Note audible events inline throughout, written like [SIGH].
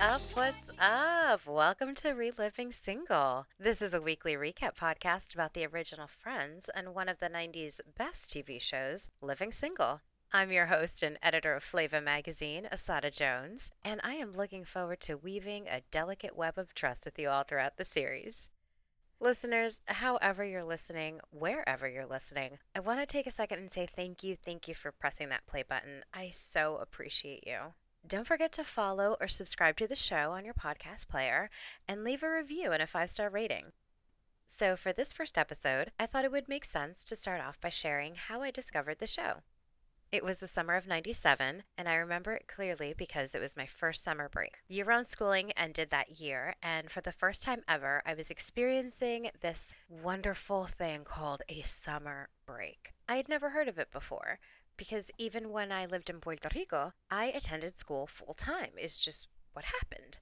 Up? What's up? Welcome to Reliving Single. This is a weekly recap podcast about the original Friends and one of the 90s best TV shows, Living Single. I'm your host and editor of Flava Magazine, Asatta Jones, and I am looking forward to weaving a delicate web of trust with you all throughout the series. Listeners, however you're listening, wherever you're listening, I want to take a second and say thank you, thank you for pressing that play button. I so appreciate you. Don't forget to follow or subscribe to the show on your podcast player and leave a review and a five star rating. So, for this first episode, I thought it would make sense to start off by sharing how I discovered the show. It was the summer of 97, and I remember it clearly because it was my first summer break. Year round schooling ended that year, and for the first time ever, I was experiencing this wonderful thing called a summer break. I had never heard of it before because even when I lived in Puerto Rico, I attended school full time. It's just what happened.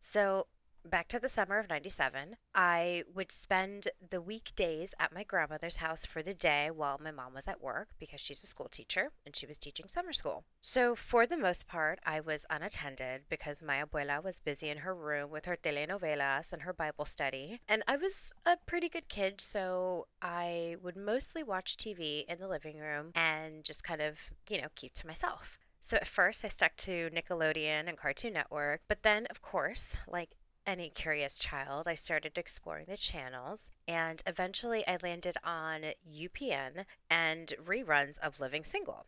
So back to the summer of 97, I would spend the weekdays at my grandmother's house for the day while my mom was at work because she's a school teacher and she was teaching summer school. So, for the most part, I was unattended because my abuela was busy in her room with her telenovelas and her Bible study. And I was a pretty good kid, so I would mostly watch TV in the living room and just kind of, you know, keep to myself. So at first, I stuck to Nickelodeon and Cartoon Network, but then, of course, like any curious child, I started exploring the channels and eventually I landed on UPN and reruns of Living Single.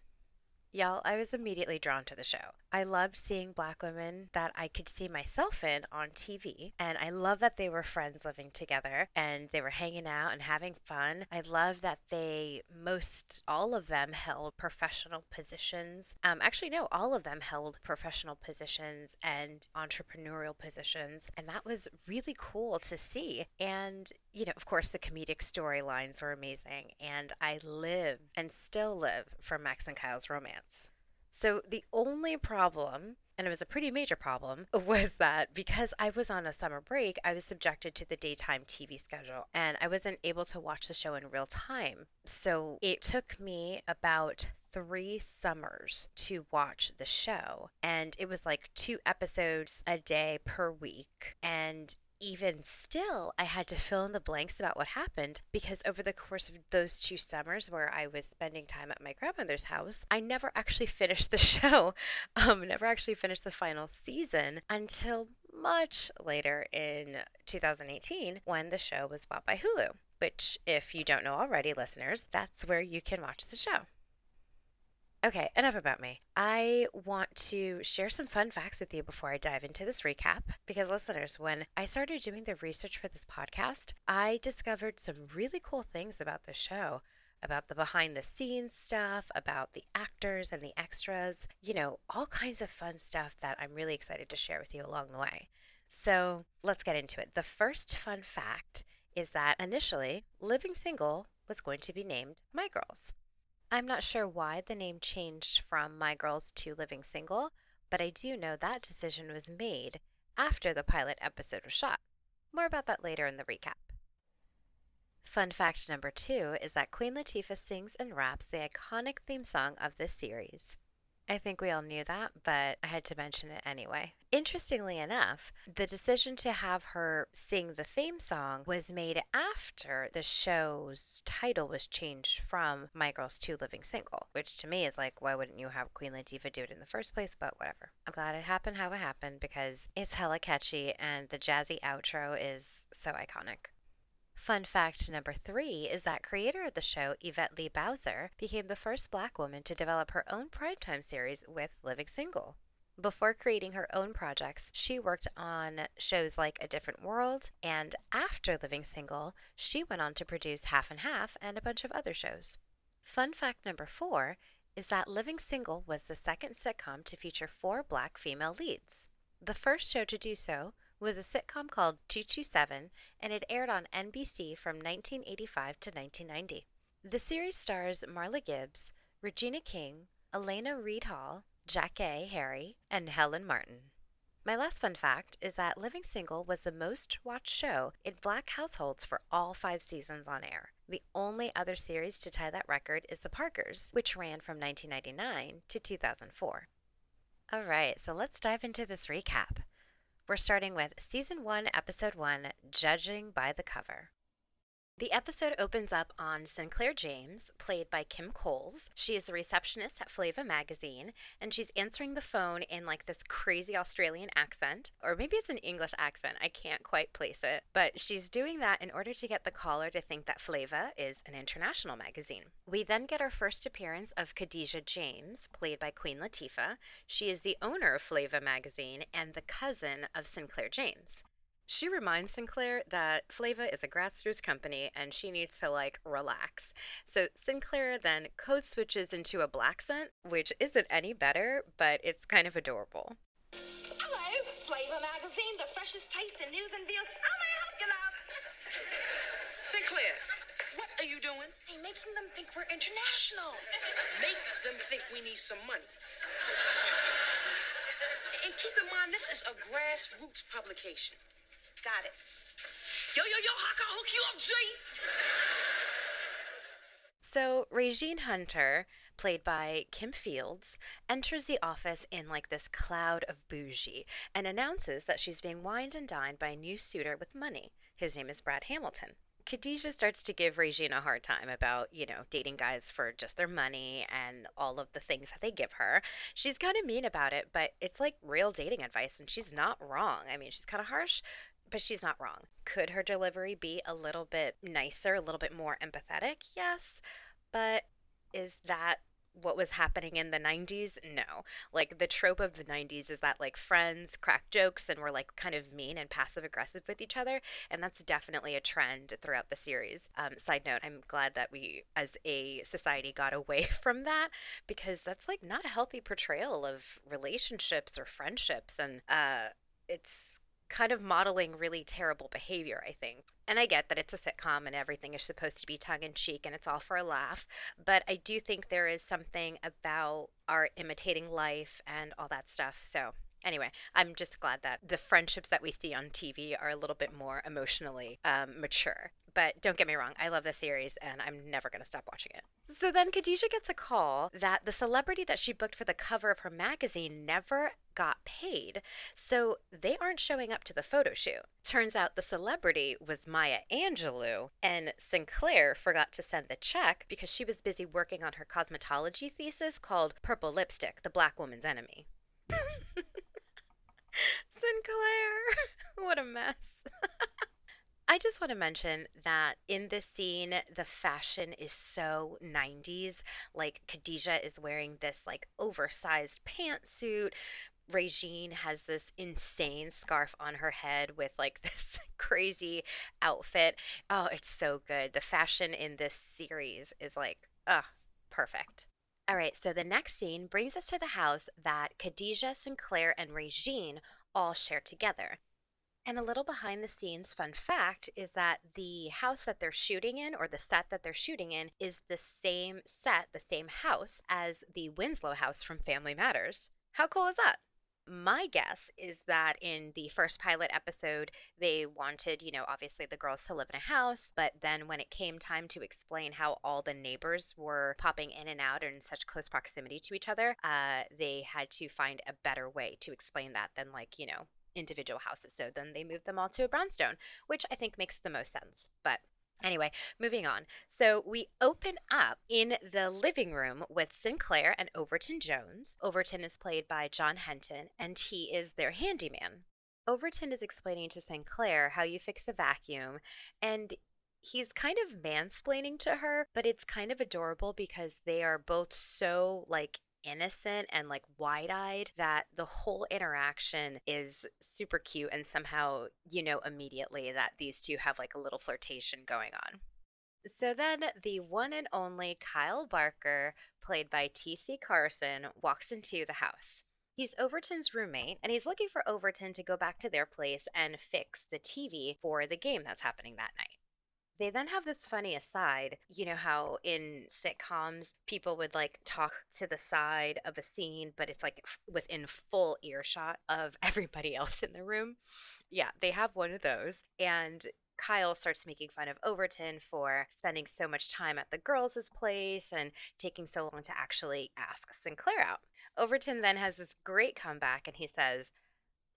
Y'all, I was immediately drawn to the show. I loved seeing black women that I could see myself in on TV, and I love that they were friends living together and they were hanging out and having fun. I love that they, most all of them, held professional positions. Um, actually, no, all of them held professional positions and entrepreneurial positions, and that was really cool to see. And you know, of course, the comedic storylines were amazing, and I live and still live for Max and Kyle's romance. So the only problem, and it was a pretty major problem, [LAUGHS] was that because I was on a summer break, I was subjected to the daytime TV schedule and I wasn't able to watch the show in real time. So it took me about three summers to watch the show. And it was like two episodes a day per week. And even still, I had to fill in the blanks about what happened because over the course of those two summers where I was spending time at my grandmother's house, I never actually finished the [LAUGHS] show, um, never actually finished the final season until much later in 2018 when the show was bought by Hulu. Which, if you don't know already, listeners, that's where you can watch the show. Okay, enough about me. I want to share some fun facts with you before I dive into this recap. Because, listeners, when I started doing the research for this podcast, I discovered some really cool things about the show about the behind the scenes stuff, about the actors and the extras, you know, all kinds of fun stuff that I'm really excited to share with you along the way. So let's get into it. The first fun fact is that initially, Living Single was going to be named My Girls. I'm not sure why the name changed from My Girls to Living Single, but I do know that decision was made after the pilot episode was shot. More about that later in the recap. Fun fact number two is that Queen Latifah sings and raps the iconic theme song of this series. I think we all knew that, but I had to mention it anyway. Interestingly enough, the decision to have her sing the theme song was made after the show's title was changed from My Girls to Living Single, which to me is like, why wouldn't you have Queen Latifah do it in the first place? But whatever. I'm glad it happened how it happened because it's hella catchy and the jazzy outro is so iconic. Fun fact number three is that creator of the show, Yvette Lee Bowser, became the first black woman to develop her own primetime series with Living Single. Before creating her own projects, she worked on shows like A Different World, and after Living Single, she went on to produce Half and Half and a bunch of other shows. Fun fact number four is that Living Single was the second sitcom to feature four black female leads. The first show to do so was a sitcom called 227 and it aired on NBC from 1985 to 1990. The series stars Marla Gibbs, Regina King, Alaina Reed Hall, Jackée Harry, and Helen Martin. My last fun fact is that Living Single was the most watched show in black households for all five seasons on air. The only other series to tie that record is The Parkers, which ran from 1999 to 2004. All right, so let's dive into this recap. We're starting with Season 1, Episode 1 Judging by the Cover. The episode opens up on Sinclair James, played by Kim Coles. She is the receptionist at Flava magazine, and she's answering the phone in like this crazy Australian accent, or maybe it's an English accent. I can't quite place it. But she's doing that in order to get the caller to think that Flava is an international magazine. We then get our first appearance of Khadijah James, played by Queen Latifah. She is the owner of Flava magazine and the cousin of Sinclair James. She reminds Sinclair that Flava is a grassroots company and she needs to like relax. So Sinclair then code switches into a black scent, which isn't any better, but it's kind of adorable. Hello, Flava Magazine, the freshest taste in news and views. How may I help you, love? Sinclair, what are you doing? I'm making them think we're international. Make them think we need some money. And keep in mind, this is a grassroots publication. Got it. Yo, yo, yo, hook you up, G? So, Regine Hunter, played by Kim Fields, enters the office in like this cloud of bougie and announces that she's being wined and dined by a new suitor with money. His name is Brad Hamilton. Khadijah starts to give Regine a hard time about, you know, dating guys for just their money and all of the things that they give her. She's kind of mean about it, but it's like real dating advice, and she's not wrong. I mean, she's kind of harsh, but she's not wrong. Could her delivery be a little bit nicer, a little bit more empathetic? Yes. But is that what was happening in the 90s? No. Like the trope of the 90s is that like friends crack jokes and we're like kind of mean and passive aggressive with each other. And that's definitely a trend throughout the series. Um, side note, I'm glad that we as a society got [LAUGHS] away from that because that's like not a healthy portrayal of relationships or friendships. And uh, it's kind of modeling really terrible behavior, I think. And I get that it's a sitcom and everything is supposed to be tongue in cheek and it's all for a laugh. But I do think there is something about our imitating life and all that stuff. So anyway, I'm just glad that the friendships that we see on TV are a little bit more emotionally um, mature. But don't get me wrong, I love the series and I'm never going to stop watching it. So then Khadijah gets a call that the celebrity that she booked for the cover of her magazine never got paid. So they aren't showing up to the photo shoot. Turns out the celebrity was Maya Angelou, and Sinclair forgot to send the check because she was busy working on her cosmetology thesis called Purple Lipstick, the Black Woman's Enemy. [LAUGHS] Sinclair, [LAUGHS] what a mess. [LAUGHS] I just want to mention that in this scene, the fashion is so 90s. Like, Khadijah is wearing this, like, oversized pantsuit. Regine has this insane scarf on her head with, like, [LAUGHS] this crazy outfit. Oh, it's so good. The fashion in this series is, like, ah, perfect. All right, so the next scene brings us to the house that Khadijah, Sinclair, and Regine all share together. And a little behind the scenes fun fact is that the house that they're shooting in, or the set that they're shooting in, is the same set, the same house as the Winslow house from Family Matters. How cool is that? My guess is that in the first pilot episode, they wanted, you know, obviously the girls to live in a house, but then when it came time to explain how all the neighbors were popping in and out in such close proximity to each other, uh, they had to find a better way to explain that than, like, you know, individual houses. So then they moved them all to a brownstone, which I think makes the most sense. But Anyway, moving on. So we open up in the living room with Sinclair and Overton Jones. Overton is played by John Henton, and he is their handyman. Overton is explaining to Sinclair how you fix a vacuum, and he's kind of mansplaining to her, but it's kind of adorable because they are both so like innocent and like wide eyed that the whole interaction is super cute and somehow you know immediately that these two have like a little flirtation going on. So then the one and only Kyle Barker, played by T.C. Carson, walks into the house. He's Overton's roommate, and he's looking for Overton to go back to their place and fix the TV for the game that's happening that night. They then have this funny aside. You know how in sitcoms people would like talk to the side of a scene, but it's like within full earshot of [LAUGHS] everybody else in the room? Yeah, they have one of those. And Kyle starts making fun of Overton for spending so much time at the girls' place and taking so long to actually ask Sinclair out. Overton then has this great comeback and he says,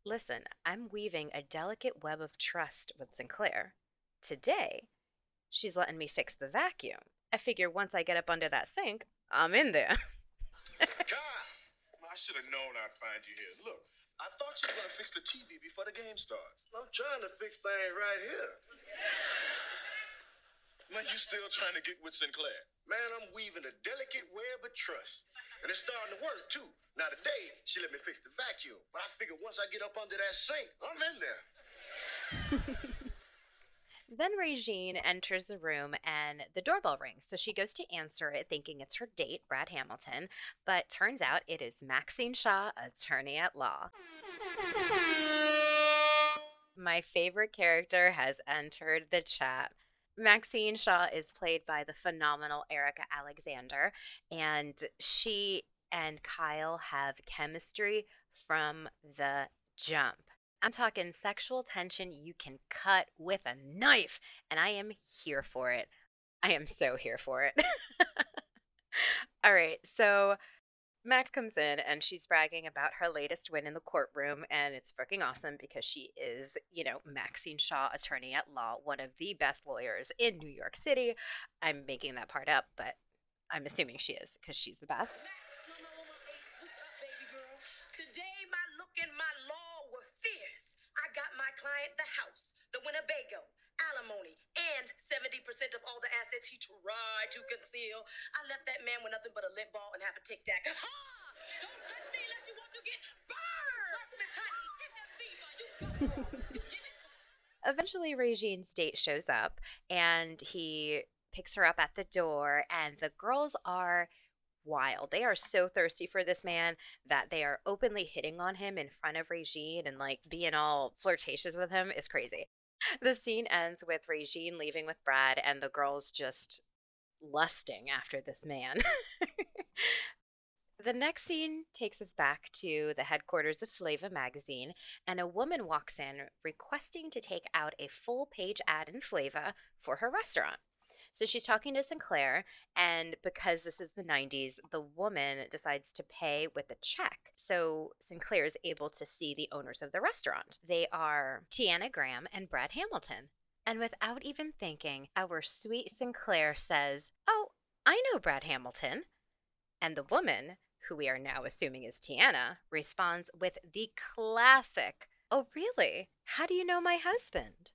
Listen, I'm weaving a delicate web of trust with Sinclair. Today, she's letting me fix the vacuum. I figure once I get up under that sink, I'm in there. [LAUGHS] God, I should have known I'd find you here. Look, I thought you were gonna fix the TV before the game starts. I'm trying to fix things right here. Man, you still trying to get with Sinclair? Man, I'm weaving a delicate web of trust. And it's starting to work too. Now today, she let me fix the vacuum. But I figure once I get up under that sink, I'm in there. [LAUGHS] Then Regine enters the room and the doorbell rings. So she goes to answer it, thinking it's her date, Brad Hamilton. But turns out it is Maxine Shaw, attorney at law. My favorite character has entered the chat. Maxine Shaw is played by the phenomenal Erika Alexander, and she and Kyle have chemistry from the jump. I'm talking sexual tension you can cut with a knife, and I am here for it. I am so here for it. [LAUGHS] All right, so Max comes in and she's bragging about her latest win in the courtroom, and it's freaking awesome because she is, you know, Maxine Shaw, attorney at law, one of the best lawyers in New York City. I'm making that part up, but I'm assuming she is because she's the best. Max, Ace, what's up, baby girl? Today, my look and my law were fierce. I got my client the house, the Winnebago, alimony, and 70% of all the assets he tried to conceal. I left that man with nothing but a lint ball and half a tic tac. Ha! Don't touch me unless you want to get burned! Miss Honey, hit that fever. You got it, give it to me. Eventually, Regine's date shows up and he picks her up at the door, and the girls are wild. They are so thirsty for this man that they are openly hitting on him in front of Regine and like being all flirtatious with him is crazy. [LAUGHS] The scene ends with Regine leaving with Brad and the girls just lusting after this man. [LAUGHS] The next scene takes us back to the headquarters of Flava magazine, and a woman walks in requesting to take out a full page ad in Flava for her restaurant. So she's talking to Sinclair, and because this is the 90s, the woman decides to pay with a check. So Sinclair is able to see the owners of the restaurant. They are Tiana Graham and Brad Hamilton. And without even thinking, our sweet Sinclair says, Oh, I know Brad Hamilton. And the woman, who we are now assuming is Tiana, responds with the classic, Oh, really? How do you know my husband?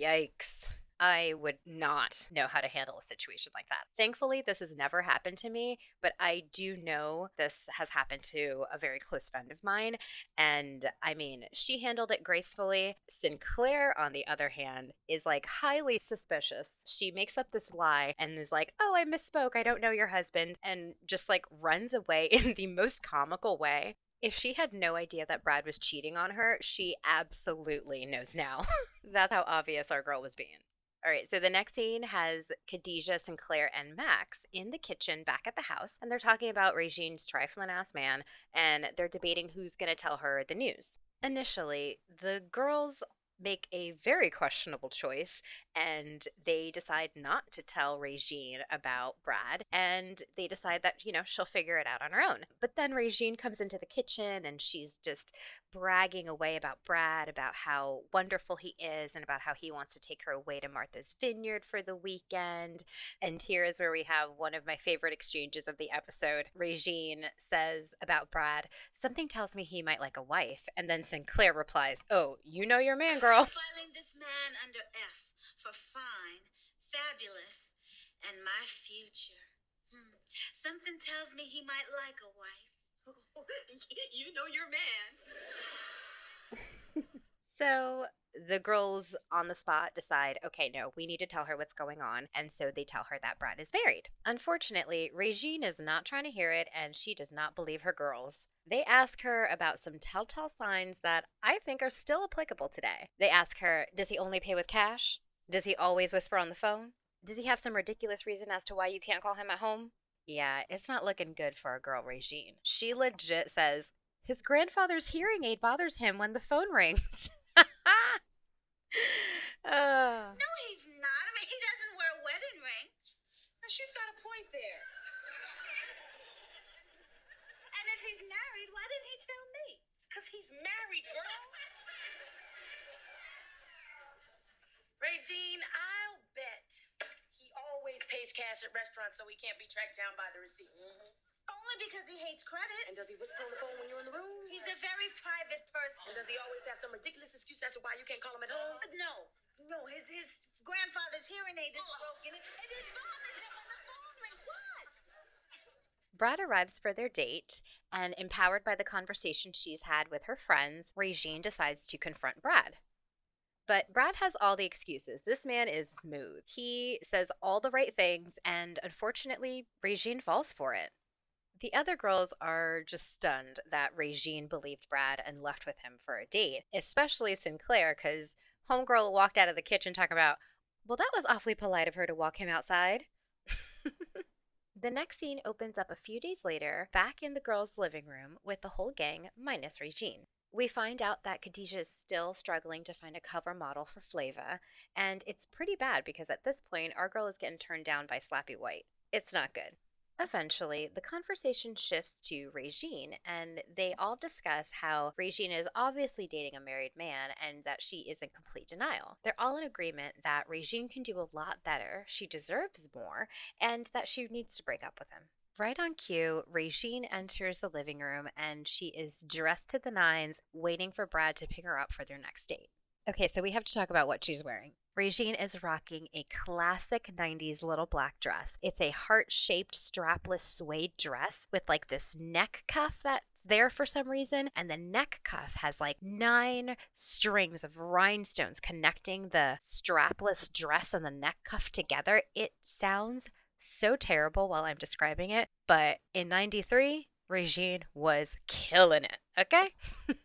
Yikes. I would not know how to handle a situation like that. Thankfully, this has never happened to me, but I do know this has happened to a very close friend of mine. And I mean, she handled it gracefully. Sinclair, on the other hand, is like highly suspicious. She makes up this lie and is like, oh, I misspoke. I don't know your husband. And just like runs away [LAUGHS] in the most comical way. If she had no idea that Brad was cheating on her, she absolutely knows now. [LAUGHS] That's how obvious our girl was being. All right, so the next scene has Khadijah, Sinclair, and Max in the kitchen back at the house, and they're talking about Regine's trifling ass man, and they're debating who's going to tell her the news. Initially, the girls make a very questionable choice and they decide not to tell Regine about Brad and they decide that, you know, she'll figure it out on her own. But then Regine comes into the kitchen and she's just bragging away about Brad, about how wonderful he is and about how he wants to take her away to Martha's Vineyard for the weekend. And here is where we have one of my favorite exchanges of the episode. Regine says about Brad, something tells me he might like a wife. And then Sinclair replies, Oh, you know your man, girl. [LAUGHS] Filing this man under F for fine, fabulous, and my future. Hmm. Something tells me he might like a wife. [LAUGHS] [LAUGHS] you know your man. So the girls on the spot decide, okay, no, we need to tell her what's going on. And so they tell her that Brad is married. Unfortunately, Regine is not trying to hear it and she does not believe her girls. They ask her about some telltale signs that I think are still applicable today. They ask her, does he only pay with cash? Does he always whisper on the phone? Does he have some ridiculous reason as to why you can't call him at home? Yeah, it's not looking good for our girl Regine. She legit says, his grandfather's hearing aid bothers him when the phone rings. [LAUGHS] Ah. [LAUGHS] No, he's not. I mean, he doesn't wear a wedding ring. Now, she's got a point there. [LAUGHS] And if he Why didn't he tell me? Because he's married, girl. Regine, I'll bet he always pays cash at restaurants so he can't be tracked down by the receipts. Only because he hates credit. And does he whisper on the phone when you're in the room? He's a very private person. And person. does he always have some ridiculous excuse as to why you can't call him at home? Uh, no, no, his his grandfather's hearing aid is broken, and it bothers him when the phone rings. What? Brad arrives for their date, and empowered by the conversation she's had with her friends, Regine decides to confront Brad. But Brad has all the excuses. This man is smooth. He says all the right things, and unfortunately, Regine falls for it. The other girls are just stunned that Regine believed Brad and left with him for a date, especially Sinclair, because Homegirl walked out of the kitchen talking about, well, that was awfully polite of her to walk him outside. [LAUGHS] The next scene opens up a few days later, back in the girls' living room with the whole gang minus Regine. We find out that Khadijah is still struggling to find a cover model for Flava, and it's pretty bad because at this point, our girl is getting turned down by Slappy White. It's not good. Eventually, the conversation shifts to Regine, and they all discuss how Regine is obviously dating a married man and that she is in complete denial. They're all in agreement that Regine can do a lot better, she deserves more, and that she needs to break up with him. Right on cue, Regine enters the living room and she is dressed to the nines, waiting for Brad to pick her up for their next date. Okay, so we have to talk about what she's wearing. Regine is rocking a classic 90s little black dress. It's a heart shaped strapless suede dress with like this neck cuff that's there for some reason. And the neck cuff has like nine strings of rhinestones connecting the strapless dress and the neck cuff together. It sounds so terrible while I'm describing it, but in 93, Regine was killing it, okay? [LAUGHS]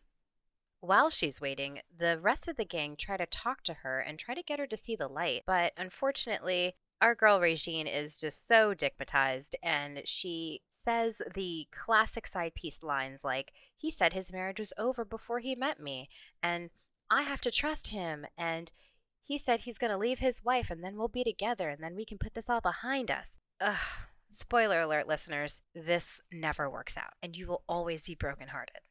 While she's waiting, the rest of the gang try to talk to her and try to get her to see the light, but unfortunately, our girl Regine is just so digmatized and she says the classic side piece lines like, he said his marriage was over before he met me, and I have to trust him, and he said he's going to leave his wife and then we'll be together and then we can put this all behind us. Ugh. Spoiler alert, listeners, this never works out and you will always be brokenhearted.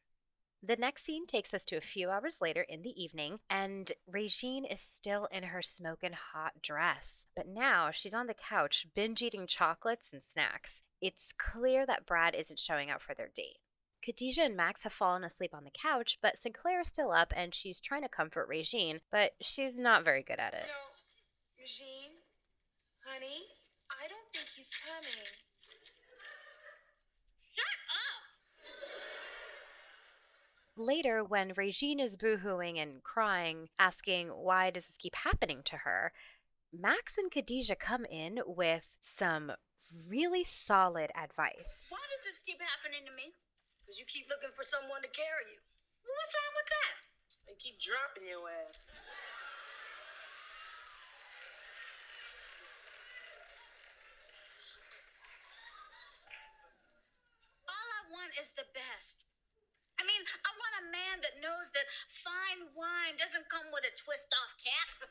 The next scene takes us to a few hours later in the evening, and Regine is still in her smoking hot dress. But now she's on the couch, binge eating chocolates and snacks. It's clear that Brad isn't showing up for their date. Khadijah and Max have fallen asleep on the couch, but Sinclair is still up and she's trying to comfort Regine, but she's not very good at it. No, Regine, honey, I don't think he's coming. Shut up! Later, when Regine is boohooing and crying, asking why does this keep happening to her, Max and Khadijah come in with some really solid advice. Why does this keep happening to me? Because you keep looking for someone to carry you. What's wrong with that? They keep dropping your ass. All I want is the best. I mean, I want a man that knows that fine wine doesn't come with a twist off cap.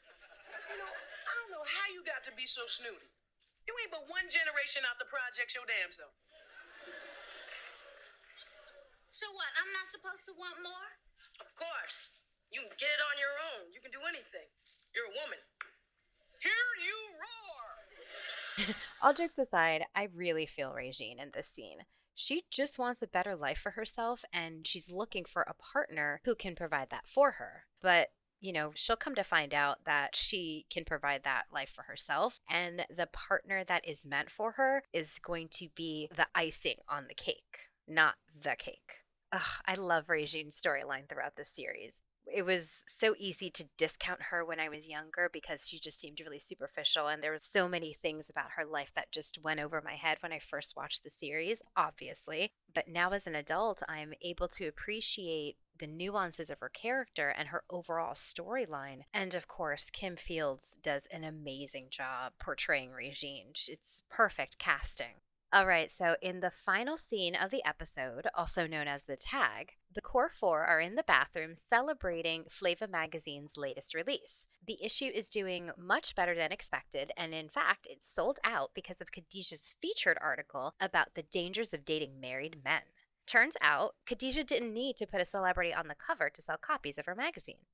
You know, I don't know how you got to be so snooty. You ain't but one generation out the projects your damn self. So what? I'm not supposed to want more? Of course. You can get it on your own. You can do anything. You're a woman. Hear you roar! [LAUGHS] All jokes aside, I really feel Regine in this scene. She just wants a better life for herself and she's looking for a partner who can provide that for her. But you know, she'll come to find out that she can provide that life for herself, and the partner that is meant for her is going to be the icing on the cake, not the cake. Ugh, I love Regine's storyline throughout this series. It was so easy to discount her when I was younger because she just seemed really superficial, and there were so many things about her life that just went over my head when I first watched the series, obviously. But now, as an adult, I'm able to appreciate the nuances of her character and her overall storyline. And of course, Kim Fields does an amazing job portraying Regine. It's perfect casting. All right, so in the final scene of the episode, also known as the tag, the core four are in the bathroom celebrating Flava Magazine's latest release. The issue is doing much better than expected, and in fact, it sold out because of Khadijah's featured article about the dangers of dating married men. Turns out, Khadijah didn't need to put a celebrity on the cover to sell copies of her magazine.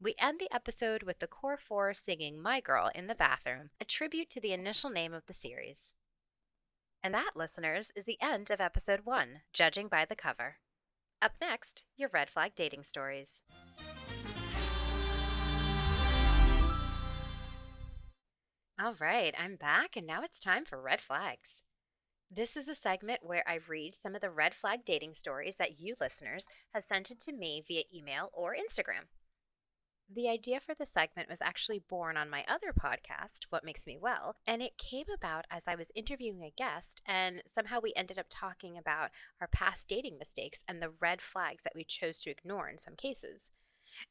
We end the episode with the Core Four singing My Girl in the bathroom, a tribute to the initial name of the series. And that, listeners, is the end of episode one, Judging by the Cover. Up next, your red flag dating stories. All right, I'm back, and now it's time for red flags. This is a segment where I read some of the red flag dating stories that you listeners have sent in to me via email or Instagram. The idea for the segment was actually born on my other podcast, What Makes Me Well, and it came about as I was interviewing a guest, and somehow we ended up talking about our past dating mistakes and the red flags that we chose to ignore in some cases.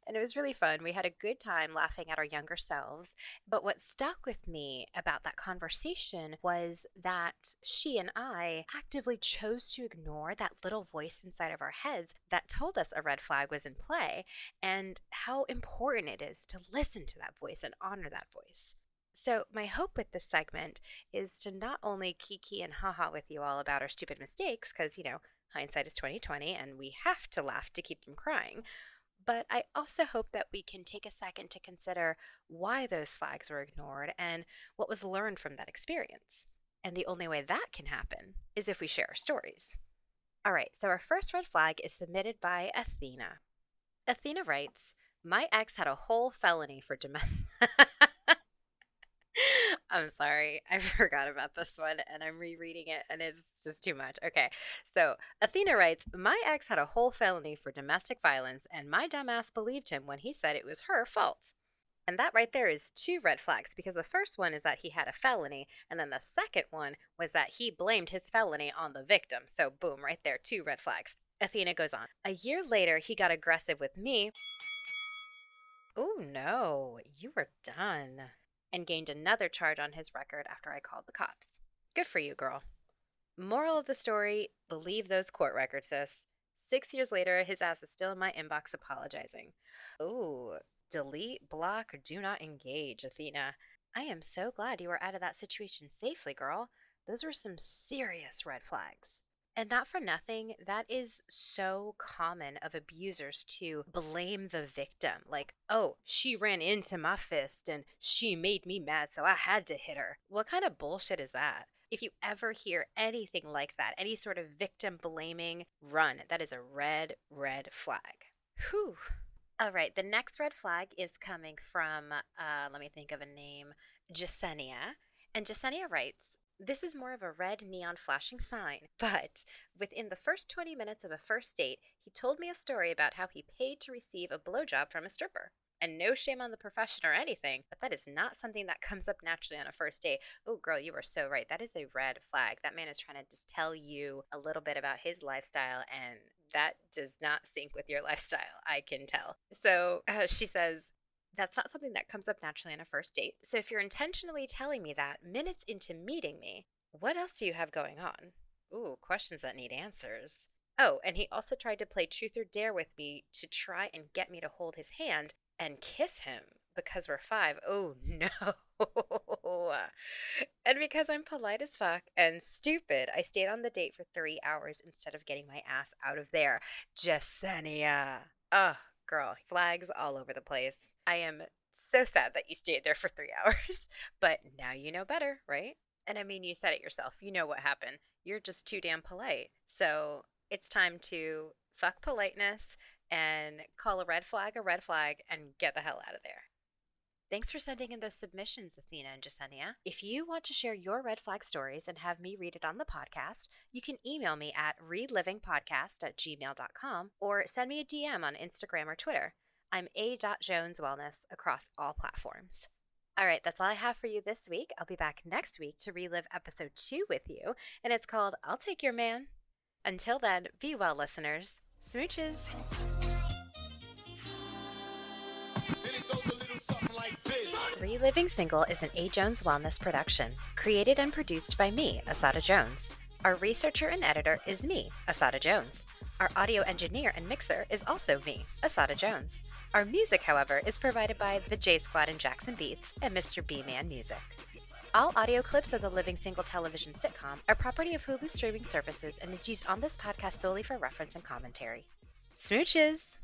And it was really fun. We had a good time laughing at our younger selves. But what stuck with me about that conversation was that she and I actively chose to ignore that little voice inside of our heads that told us a red flag was in play and how important it is to listen to that voice and honor that voice. So, my hope with this segment is to not only kiki and haha with you all about our stupid mistakes, because, you know, hindsight is 2020 and we have to laugh to keep from crying but I also hope that we can take a second to consider why those flags were ignored and what was learned from that experience. And the only way that can happen is if we share our stories. All right, so our first red flag is submitted by Athena. Athena writes, My ex had a whole felony for domestic. [LAUGHS] I'm sorry. I [LAUGHS] forgot about this one and I'm rereading it and it's just too much. Okay. So Athena writes My ex had a whole felony for domestic violence and my dumbass believed him when he said it was her fault. And that right there is two red flags because the first one is that he had a felony, and then the second one was that he blamed his felony on the victim. So, boom, right there, two red flags. Athena goes on. A year later, he got aggressive with me. Oh no, you were done and gained another charge on his record after I called the cops. Good for you, girl. Moral of the story believe those court records, sis. Six years later, his ass is still in my inbox apologizing. Ooh, delete, block, do not engage, Athena. I am so glad you were out of that situation safely, girl. Those were some serious red flags. And not for nothing, that is so common of abusers to blame the victim. Like, oh, she ran into my fist and she made me mad, so I had to hit her. What kind of bullshit is that? If you ever hear anything like that, any sort of victim blaming, run. That is a red, red flag. Whew. All right, the next red flag is coming from, uh, let me think of a name, Jasenia. And Jasenia writes, this is more of a red neon flashing sign, [LAUGHS] but within the first 20 minutes of a first date, he told me a story about how he paid to receive a blowjob from a stripper. And no shame on the profession or anything, but that is not something that comes up naturally on a first date. Oh, girl, you are so right. That is a red flag. That man is trying to just tell you a little bit about his lifestyle, and that does not sync with your [LAUGHS] lifestyle. I can tell. So uh, she says, that's not something that comes up naturally on a first date. So if you're intentionally telling me that minutes into meeting me, what else do you have going on? Ooh, questions that need answers. Oh, and he also tried to play truth or dare with me to try and get me to hold his hand and kiss him because we're five. Oh [LAUGHS] no. and because I'm polite as fuck and stupid, I stayed on the date for three hours instead of getting my ass out of there. Jasenia. Ugh, girl, flags all over the place. I am so sad that you stayed there for three [LAUGHS] hours, but now you know better, right? And I mean, you said it yourself. You know what happened. You're just too damn polite. So it's time to fuck politeness and call a red flag a red flag and get the hell out of there. Thanks for sending in those submissions, Athena and Jasenia. If you want to share your red flag stories and have me read it on the podcast, you can email me at relivingpodcast at gmail.com or send me a DM on Instagram or Twitter. I'm a.joneswellness across all platforms. All right, that's all I have for you this week. I'll be back next week to relive episode two with you, and it's called I'll Take Your Man. Until then, be well, listeners. Smooches. Reliving Single is an A. Jones Wellness production, created and produced by me, Asatta Jones. Our researcher and editor is me, Asatta Jones. Our audio engineer and mixer is also me, Asatta Jones. Our music, however, is provided by the J Squad and Jackson Beats and Mr. B Man Music. All audio clips of the Living Single television sitcom are property of Hulu streaming services and is used on this podcast solely for reference and commentary. Smooches!